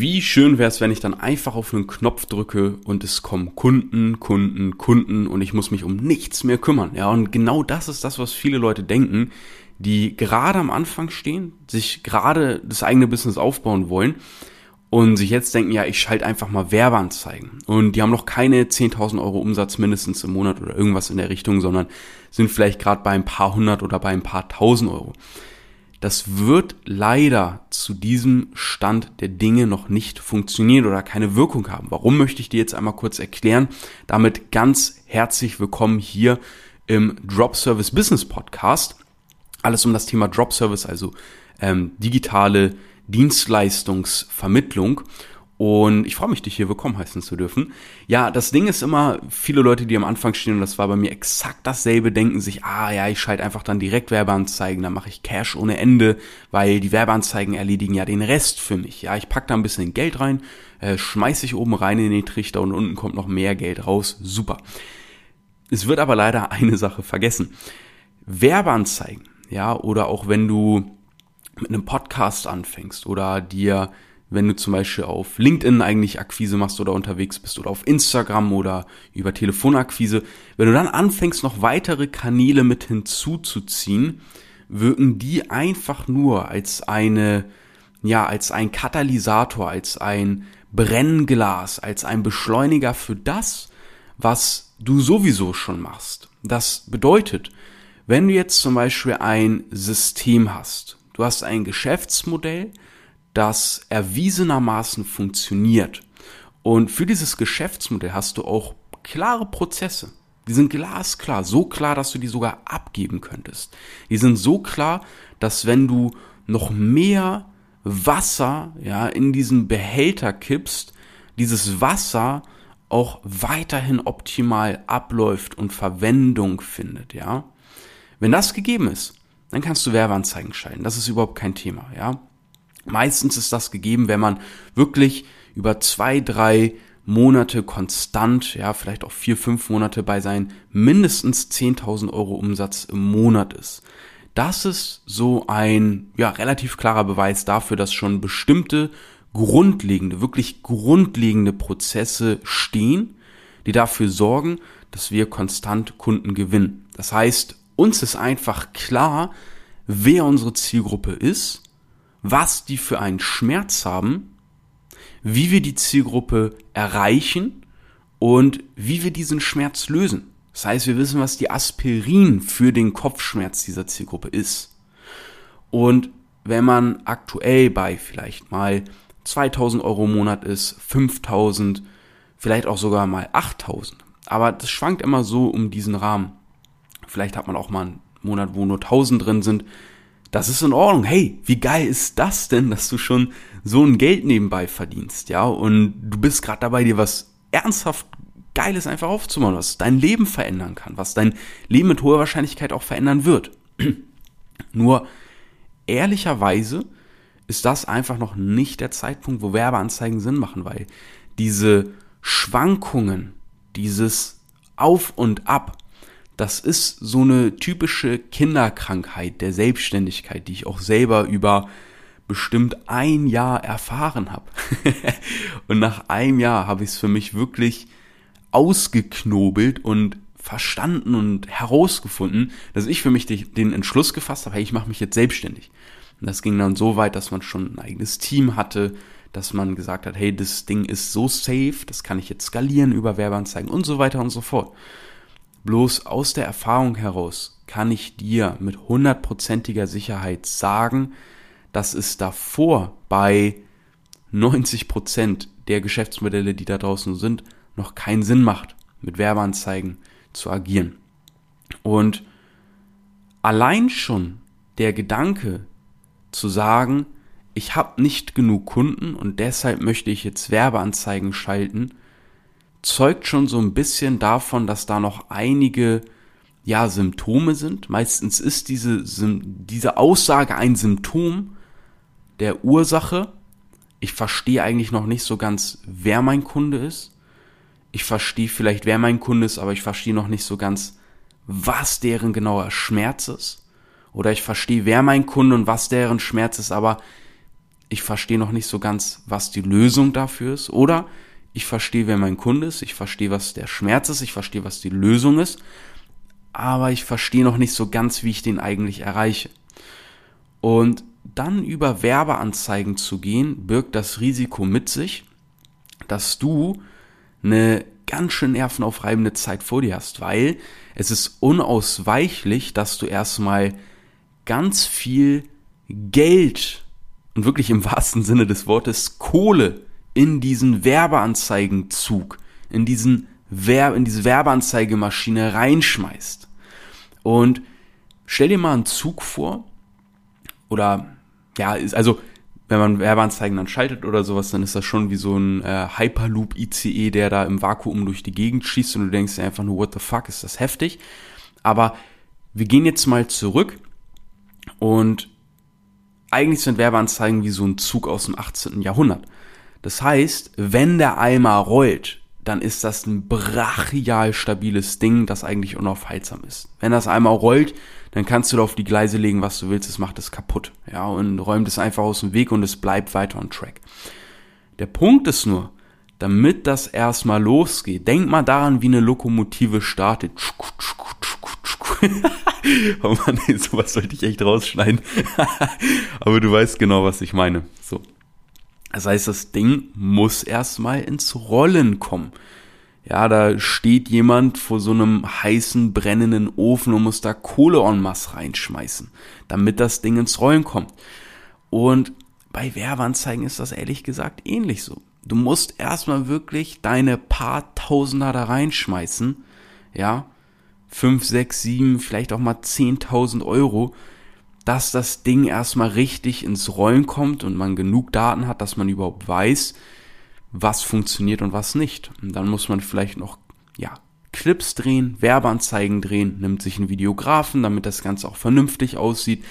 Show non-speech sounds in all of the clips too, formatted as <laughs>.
Wie schön wäre es, wenn ich dann einfach auf einen Knopf drücke und es kommen Kunden, Kunden, Kunden und ich muss mich um nichts mehr kümmern. Ja, und genau das ist das, was viele Leute denken, die gerade am Anfang stehen, sich gerade das eigene Business aufbauen wollen und sich jetzt denken, ja, ich schalte einfach mal Werbeanzeigen. Und die haben noch keine 10.000 Euro Umsatz mindestens im Monat oder irgendwas in der Richtung, sondern sind vielleicht gerade bei ein paar hundert oder bei ein paar tausend Euro. Das wird leider zu diesem Stand der Dinge noch nicht funktionieren oder keine Wirkung haben. Warum möchte ich dir jetzt einmal kurz erklären? Damit ganz herzlich willkommen hier im Drop Service Business Podcast. Alles um das Thema Drop Service, also ähm, digitale Dienstleistungsvermittlung. Und ich freue mich, dich hier willkommen heißen zu dürfen. Ja, das Ding ist immer, viele Leute, die am Anfang stehen, und das war bei mir exakt dasselbe, denken sich, ah ja, ich schalte einfach dann direkt Werbeanzeigen, dann mache ich Cash ohne Ende, weil die Werbeanzeigen erledigen ja den Rest für mich. Ja, ich pack da ein bisschen Geld rein, äh, schmeiß ich oben rein in den Trichter und unten kommt noch mehr Geld raus. Super. Es wird aber leider <laughs> eine Sache vergessen. Werbeanzeigen, ja, oder auch wenn du mit einem Podcast anfängst oder dir, wenn du zum Beispiel auf LinkedIn eigentlich Akquise machst oder unterwegs bist oder auf Instagram oder über Telefonakquise, wenn du dann anfängst, noch weitere Kanäle mit hinzuzuziehen, wirken die einfach nur als eine, ja, als ein Katalysator, als ein Brennglas, als ein Beschleuniger für das, was du sowieso schon machst. Das bedeutet, wenn du jetzt zum Beispiel ein System hast, Du hast ein Geschäftsmodell, das erwiesenermaßen funktioniert. Und für dieses Geschäftsmodell hast du auch klare Prozesse. Die sind glasklar, so klar, dass du die sogar abgeben könntest. Die sind so klar, dass wenn du noch mehr Wasser ja, in diesen Behälter kippst, dieses Wasser auch weiterhin optimal abläuft und Verwendung findet, ja. Wenn das gegeben ist, dann kannst du Werbeanzeigen schalten. Das ist überhaupt kein Thema, ja. Meistens ist das gegeben, wenn man wirklich über zwei, drei Monate konstant, ja, vielleicht auch vier, fünf Monate bei seinen mindestens 10.000 Euro Umsatz im Monat ist. Das ist so ein, ja, relativ klarer Beweis dafür, dass schon bestimmte grundlegende, wirklich grundlegende Prozesse stehen, die dafür sorgen, dass wir konstant Kunden gewinnen. Das heißt, uns ist einfach klar, wer unsere Zielgruppe ist, was die für einen Schmerz haben, wie wir die Zielgruppe erreichen und wie wir diesen Schmerz lösen. Das heißt, wir wissen, was die Aspirin für den Kopfschmerz dieser Zielgruppe ist. Und wenn man aktuell bei vielleicht mal 2000 Euro im Monat ist, 5000, vielleicht auch sogar mal 8000. Aber das schwankt immer so um diesen Rahmen. Vielleicht hat man auch mal einen Monat, wo nur 1000 drin sind. Das ist in Ordnung. Hey, wie geil ist das denn, dass du schon so ein Geld nebenbei verdienst, ja? Und du bist gerade dabei, dir was ernsthaft Geiles einfach aufzubauen, was dein Leben verändern kann, was dein Leben mit hoher Wahrscheinlichkeit auch verändern wird. <clears throat> Nur ehrlicherweise ist das einfach noch nicht der Zeitpunkt, wo Werbeanzeigen Sinn machen, weil diese Schwankungen, dieses Auf und Ab, das ist so eine typische Kinderkrankheit der Selbstständigkeit, die ich auch selber über bestimmt ein Jahr erfahren habe. <laughs> und nach einem Jahr habe ich es für mich wirklich ausgeknobelt und verstanden und herausgefunden, dass ich für mich den Entschluss gefasst habe, hey, ich mache mich jetzt selbstständig. Und das ging dann so weit, dass man schon ein eigenes Team hatte, dass man gesagt hat, hey, das Ding ist so safe, das kann ich jetzt skalieren über Werbeanzeigen und so weiter und so fort. Bloß aus der Erfahrung heraus kann ich dir mit hundertprozentiger Sicherheit sagen, dass es davor bei 90 Prozent der Geschäftsmodelle, die da draußen sind, noch keinen Sinn macht, mit Werbeanzeigen zu agieren. Und allein schon der Gedanke zu sagen, ich habe nicht genug Kunden und deshalb möchte ich jetzt Werbeanzeigen schalten, zeugt schon so ein bisschen davon, dass da noch einige ja Symptome sind. Meistens ist diese diese Aussage ein Symptom der Ursache. Ich verstehe eigentlich noch nicht so ganz, wer mein Kunde ist. Ich verstehe vielleicht, wer mein Kunde ist, aber ich verstehe noch nicht so ganz, was deren genauer Schmerz ist. Oder ich verstehe, wer mein Kunde und was deren Schmerz ist, aber ich verstehe noch nicht so ganz, was die Lösung dafür ist. Oder ich verstehe, wer mein Kunde ist, ich verstehe, was der Schmerz ist, ich verstehe, was die Lösung ist, aber ich verstehe noch nicht so ganz, wie ich den eigentlich erreiche. Und dann über Werbeanzeigen zu gehen, birgt das Risiko mit sich, dass du eine ganz schön nervenaufreibende Zeit vor dir hast, weil es ist unausweichlich, dass du erstmal ganz viel Geld und wirklich im wahrsten Sinne des Wortes Kohle in diesen Werbeanzeigenzug, in diesen Wer in diese Werbeanzeigemaschine reinschmeißt. Und stell dir mal einen Zug vor, oder ja, ist, also wenn man Werbeanzeigen dann schaltet oder sowas, dann ist das schon wie so ein äh, Hyperloop-ICE, der da im Vakuum durch die Gegend schießt und du denkst dir einfach nur, what the fuck, ist das heftig. Aber wir gehen jetzt mal zurück und eigentlich sind Werbeanzeigen wie so ein Zug aus dem 18. Jahrhundert. Das heißt, wenn der Eimer rollt, dann ist das ein brachial stabiles Ding, das eigentlich unaufhaltsam ist. Wenn das Eimer rollt, dann kannst du da auf die Gleise legen, was du willst, es macht es kaputt. Ja, und räumt es einfach aus dem Weg und es bleibt weiter on track. Der Punkt ist nur, damit das erstmal losgeht, denk mal daran, wie eine Lokomotive startet. <laughs> oh Mann, <laughs> sowas sollte ich echt rausschneiden. <laughs> Aber du weißt genau, was ich meine. So. Das heißt, das Ding muss erstmal ins Rollen kommen. Ja, da steht jemand vor so einem heißen, brennenden Ofen und muss da Kohle en masse reinschmeißen, damit das Ding ins Rollen kommt. Und bei Werbeanzeigen ist das ehrlich gesagt ähnlich so. Du musst erstmal wirklich deine paar Tausender da reinschmeißen, ja, fünf, sechs, sieben, vielleicht auch mal zehntausend Euro, dass das Ding erstmal richtig ins Rollen kommt und man genug Daten hat, dass man überhaupt weiß, was funktioniert und was nicht. Und dann muss man vielleicht noch, ja, Clips drehen, Werbeanzeigen drehen, nimmt sich einen Videografen, damit das Ganze auch vernünftig aussieht,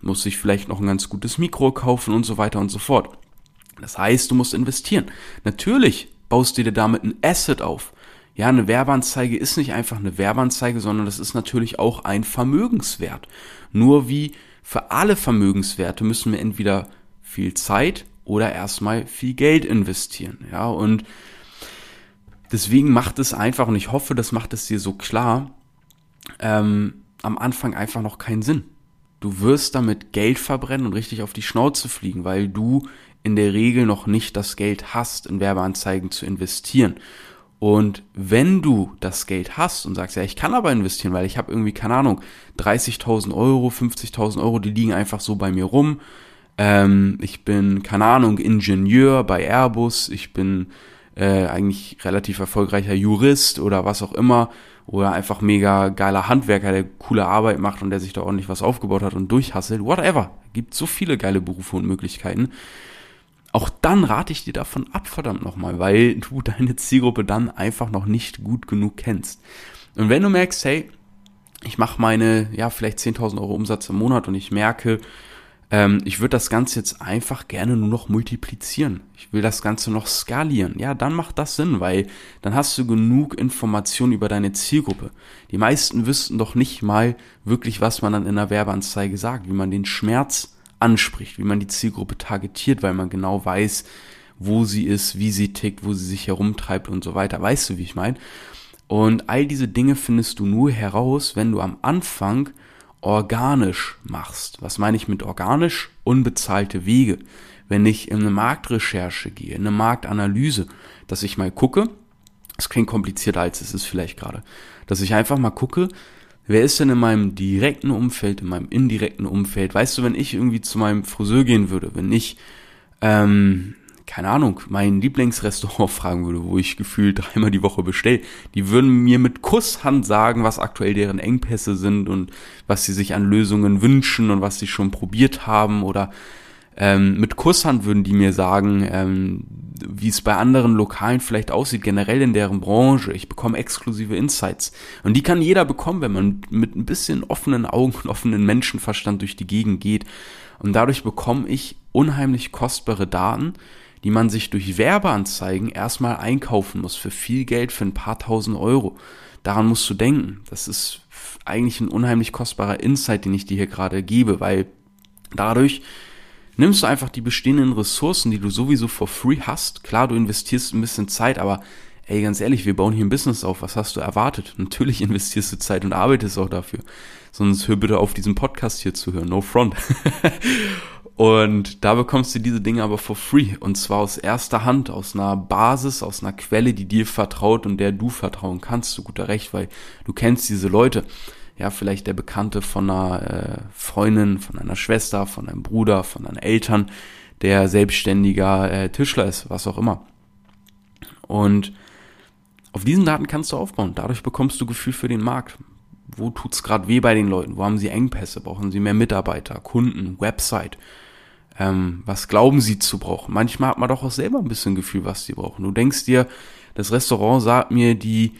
muss sich vielleicht noch ein ganz gutes Mikro kaufen und so weiter und so fort. Das heißt, du musst investieren. Natürlich baust du dir damit ein Asset auf. Ja, eine Werbeanzeige ist nicht einfach eine Werbeanzeige, sondern das ist natürlich auch ein Vermögenswert. Nur wie für alle Vermögenswerte müssen wir entweder viel Zeit oder erstmal viel Geld investieren. Ja, und deswegen macht es einfach, und ich hoffe, das macht es dir so klar, ähm, am Anfang einfach noch keinen Sinn. Du wirst damit Geld verbrennen und richtig auf die Schnauze fliegen, weil du in der Regel noch nicht das Geld hast, in Werbeanzeigen zu investieren. Und wenn du das Geld hast und sagst, ja, ich kann aber investieren, weil ich habe irgendwie, keine Ahnung, 30.000 Euro, 50.000 Euro, die liegen einfach so bei mir rum, ähm, ich bin, keine Ahnung, Ingenieur bei Airbus, ich bin äh, eigentlich relativ erfolgreicher Jurist oder was auch immer oder einfach mega geiler Handwerker, der coole Arbeit macht und der sich da ordentlich was aufgebaut hat und durchhasselt, whatever. Gibt so viele geile Berufe und Möglichkeiten. Auch dann rate ich dir davon ab, verdammt nochmal, weil du <laughs> deine Zielgruppe dann einfach noch nicht gut genug kennst. Und wenn du merkst, hey, ich mache meine, ja, vielleicht 10.000 Euro Umsatz im Monat und ich merke, ähm, ich würde das Ganze jetzt einfach gerne nur noch multiplizieren. Ich will das Ganze noch skalieren. Ja, dann macht das Sinn, weil dann hast du genug Informationen über deine Zielgruppe. Die meisten wüssten doch nicht mal wirklich, was man dann in der Werbeanzeige sagt, wie man den Schmerz anspricht, wie man die Zielgruppe targetiert, weil man genau weiß, wo sie ist, wie sie tickt, wo sie sich herumtreibt und so weiter. Weißt du, wie ich meine? Und all diese Dinge findest du nur heraus, wenn du am Anfang organisch machst. Was meine ich mit organisch? Unbezahlte Wege. Wenn ich in eine Marktrecherche gehe, in eine Marktanalyse, dass ich mal gucke, es klingt komplizierter als es ist vielleicht gerade, dass ich einfach mal gucke, wer ist denn in meinem direkten Umfeld, in meinem indirekten Umfeld? Weißt du, wenn ich irgendwie zu meinem Friseur gehen würde, wenn ich ähm, keine Ahnung, mein Lieblingsrestaurant <laughs> fragen würde, wo ich gefühlt dreimal die Woche bestelle, die würden mir mit Kusshand sagen, was aktuell deren Engpässe sind und was sie sich an Lösungen wünschen und was sie schon probiert haben oder ähm, mit Kusshand würden die mir sagen, ähm, wie es bei anderen Lokalen vielleicht aussieht, generell in deren Branche. Ich bekomme exklusive Insights. Und die kann jeder bekommen, wenn man mit ein bisschen offenen Augen und offenen Menschenverstand durch die Gegend geht. Und dadurch bekomme ich unheimlich kostbare Daten, die man sich durch Werbeanzeigen erstmal einkaufen muss für viel Geld, für ein paar tausend Euro. Daran musst du denken. Das ist eigentlich ein unheimlich kostbarer Insight, den ich dir hier gerade gebe, weil dadurch nimmst du einfach die bestehenden Ressourcen, die du sowieso for free hast. Klar, du investierst ein bisschen Zeit, aber ey, ganz ehrlich, wir bauen hier ein Business auf. Was hast du erwartet? <laughs> Natürlich investierst du Zeit und arbeitest auch dafür. Sonst hör bitte auf, diesen Podcast hier zu hören. No front. <laughs> und da bekommst du diese Dinge aber for free. Und zwar aus erster Hand, aus einer Basis, aus einer Quelle, die dir vertraut und der du vertrauen kannst, zu guter Recht, weil du kennst diese Leute ja, vielleicht der Bekannte von einer äh, Freundin, von einer Schwester, von einem Bruder, von deinen Eltern, der selbstständiger äh, Tischler ist, was auch immer. Und auf diesen Daten kannst du aufbauen. Dadurch bekommst du Gefühl für den Markt. Wo tut's gerade weh bei den Leuten? Wo haben sie Engpässe? Brauchen sie mehr Mitarbeiter, Kunden, Website? Ähm, was glauben sie zu brauchen? Manchmal hat man doch auch selber ein bisschen Gefühl, was sie brauchen. Du denkst dir, das Restaurant sagt mir, die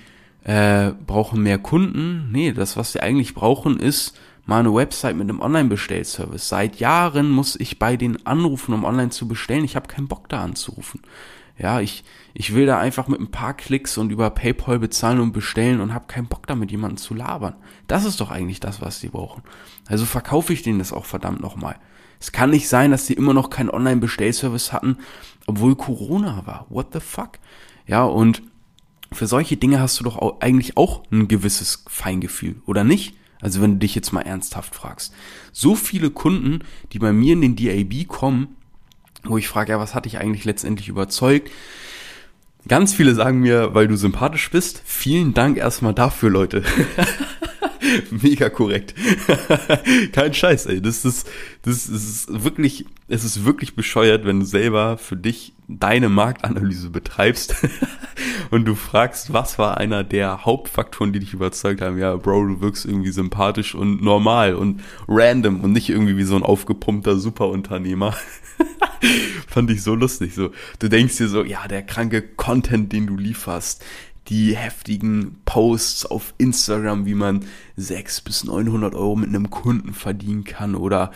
äh, brauchen mehr Kunden. Nee, das, was sie eigentlich brauchen, ist mal eine Website mit einem Online-Bestellservice. Seit Jahren muss ich bei denen anrufen, um online zu bestellen. Ich habe keinen Bock da anzurufen. Ja, ich, ich will da einfach mit ein paar Klicks und über PayPal bezahlen und bestellen und habe keinen Bock damit jemanden zu labern. Das ist doch eigentlich das, was die brauchen. Also verkaufe ich denen das auch verdammt nochmal. Es kann nicht sein, dass die immer noch keinen Online-Bestellservice hatten, obwohl Corona war. What the fuck? Ja, und für solche Dinge hast du doch eigentlich auch ein gewisses Feingefühl, oder nicht? Also wenn du dich jetzt mal ernsthaft fragst. So viele Kunden, die bei mir in den DAB kommen, wo ich frage, ja, was hat dich eigentlich letztendlich überzeugt? Ganz viele sagen mir, weil du sympathisch bist. Vielen Dank erstmal dafür, Leute. <laughs> Mega korrekt. <laughs> Kein Scheiß, ey. Das ist, das ist wirklich, es ist wirklich bescheuert, wenn du selber für dich deine Marktanalyse betreibst <laughs> und du fragst, was war einer der Hauptfaktoren, die dich überzeugt haben? Ja, Bro, du wirkst irgendwie sympathisch und normal und random und nicht irgendwie wie so ein aufgepumpter Superunternehmer. <laughs> Fand ich so lustig. So, du denkst dir so, ja, der kranke Content, den du lieferst, die heftigen Posts auf Instagram, wie man 600 bis 900 Euro mit einem Kunden verdienen kann oder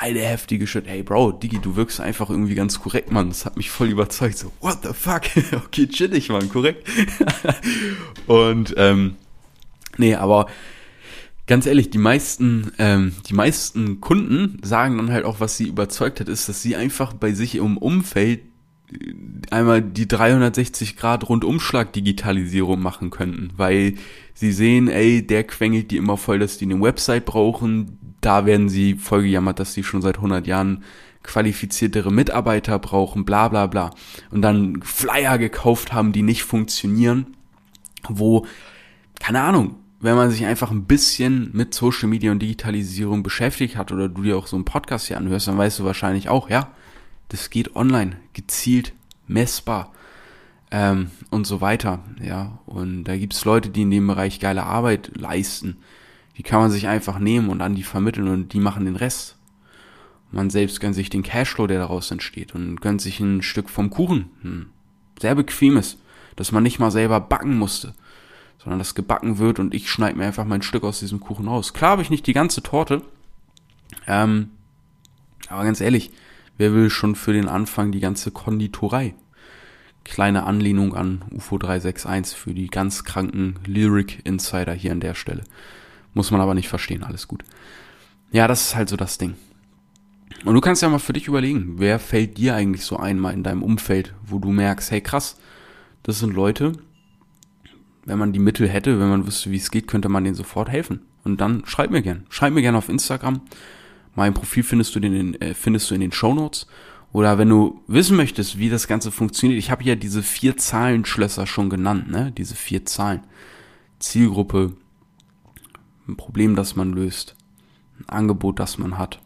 eine heftige Shit. Hey Bro, Digi, du wirkst einfach irgendwie ganz korrekt, Mann. Das hat mich voll überzeugt. So, what the fuck? <laughs> okay, chillig, Mann, korrekt. <laughs> Und ähm, nee, aber ganz ehrlich, die meisten, ähm, die meisten Kunden sagen dann halt auch, was sie überzeugt hat, ist, dass sie einfach bei sich im Umfeld einmal die 360 Grad Rundumschlag Digitalisierung machen könnten, weil sie sehen, ey, der quengelt die immer voll, dass die eine Website brauchen, da werden sie voll gejammert, dass die schon seit 100 Jahren qualifiziertere Mitarbeiter brauchen, bla bla bla. Und dann Flyer gekauft haben, die nicht funktionieren, wo, keine Ahnung, wenn man sich einfach ein bisschen mit Social Media und Digitalisierung beschäftigt hat oder du dir auch so einen Podcast hier anhörst, dann weißt du wahrscheinlich auch, ja, das geht online, gezielt, messbar ähm, und so weiter. Ja, und da gibt's Leute, die in dem Bereich geile Arbeit leisten. Die kann man sich einfach nehmen und an die vermitteln und die machen den Rest. Man selbst gönnt sich den Cashflow, der daraus entsteht und gönnt sich ein Stück vom Kuchen. Hm. Sehr bequemes, dass man nicht mal selber backen musste, sondern das gebacken wird und ich schneide mir einfach mein Stück aus diesem Kuchen raus. Klar habe ich nicht die ganze Torte, ähm, aber ganz ehrlich, Wer will schon für den Anfang die ganze Konditorei? Kleine Anlehnung an UFO 361 für die ganz kranken Lyric Insider hier an der Stelle. Muss man aber nicht verstehen, alles gut. Ja, das ist halt so das Ding. Und du kannst ja mal für dich überlegen, wer fällt dir eigentlich so einmal in deinem Umfeld, wo du merkst, hey krass, das sind Leute, wenn man die Mittel hätte, wenn man wüsste, wie es geht, könnte man denen sofort helfen. Und dann schreib mir gern. Schreib mir gern auf Instagram mein Profil findest du, den, äh, findest du in den Show Notes. Oder wenn du wissen möchtest, wie das Ganze funktioniert, ich habe ja diese vier Zahlenschlösser schon genannt, ne? Diese vier Zahlen. Zielgruppe, ein Problem, das man löst, ein Angebot, das man hat.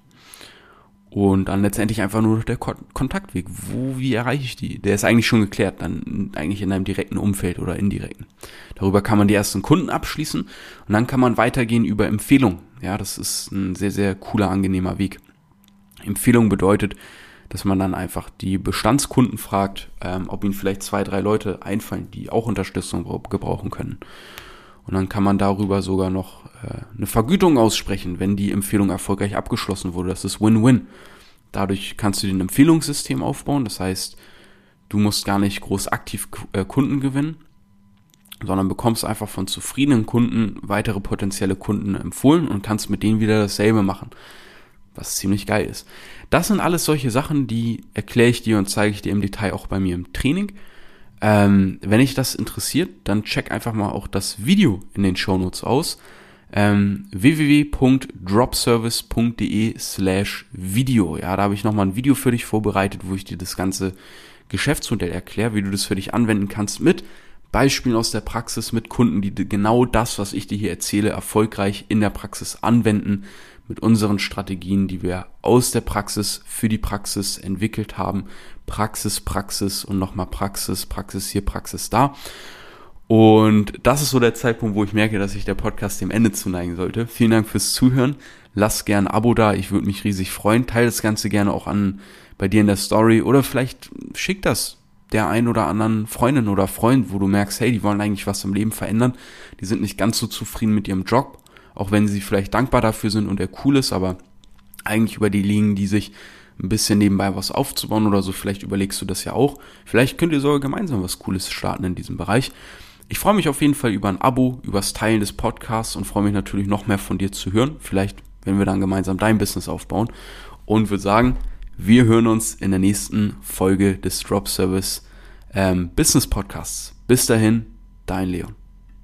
Und dann letztendlich einfach nur der Kontaktweg. Wo, wie erreiche ich die? Der ist eigentlich schon geklärt, dann eigentlich in einem direkten Umfeld oder indirekten. Darüber kann man die ersten Kunden abschließen und dann kann man weitergehen über Empfehlungen. Ja, das ist ein sehr, sehr cooler, angenehmer Weg. Empfehlung bedeutet, dass man dann einfach die Bestandskunden fragt, ähm, ob ihnen vielleicht zwei, drei Leute einfallen, die auch Unterstützung gebrauchen können. Und dann kann man darüber sogar noch äh, eine Vergütung aussprechen, wenn die Empfehlung erfolgreich abgeschlossen wurde. Das ist Win-Win. Dadurch kannst du den Empfehlungssystem aufbauen. Das heißt, du musst gar nicht groß aktiv äh, Kunden gewinnen, sondern bekommst einfach von zufriedenen Kunden weitere potenzielle Kunden empfohlen und kannst mit denen wieder dasselbe machen. was ziemlich geil ist. Das sind alles solche Sachen, die erkläre ich dir und zeige ich dir im Detail auch bei mir im Training. Ähm, wenn dich das interessiert, dann check einfach mal auch das Video in den Shownotes aus. Ähm, www.dropservice.de slash Video. Ja, da habe ich nochmal ein Video für dich vorbereitet, wo ich dir das ganze Geschäftsmodell erkläre, wie du das für dich anwenden kannst mit Beispielen aus der Praxis, mit Kunden, die genau das, was ich dir hier erzähle, erfolgreich in der Praxis anwenden mit unseren Strategien, die wir aus der Praxis für die Praxis entwickelt haben. Praxis, Praxis und nochmal Praxis, Praxis hier, Praxis da. Und das ist so der Zeitpunkt, wo ich merke, dass sich der Podcast dem Ende zuneigen sollte. Vielen Dank fürs Zuhören. Lass gern ein Abo da. Ich würde mich riesig freuen. Teile das Ganze gerne auch an bei dir in der Story oder vielleicht schick das der ein oder anderen Freundin oder Freund, wo du merkst, hey, die wollen eigentlich was im Leben verändern. Die sind nicht ganz so zufrieden mit ihrem Job auch wenn sie vielleicht dankbar dafür sind und er cool ist, aber eigentlich über die liegen, die sich ein bisschen nebenbei was aufzubauen oder so, vielleicht überlegst du das ja auch. Vielleicht könnt ihr sogar gemeinsam was Cooles starten in diesem Bereich. Ich freue mich auf jeden Fall über ein Abo, übers Teilen des Podcasts und freue mich natürlich noch mehr von dir zu hören. Vielleicht, wenn wir dann gemeinsam dein Business aufbauen. Und würde sagen, wir hören uns in der nächsten Folge des Drop Service ähm, Business Podcasts. Bis dahin, dein Leon.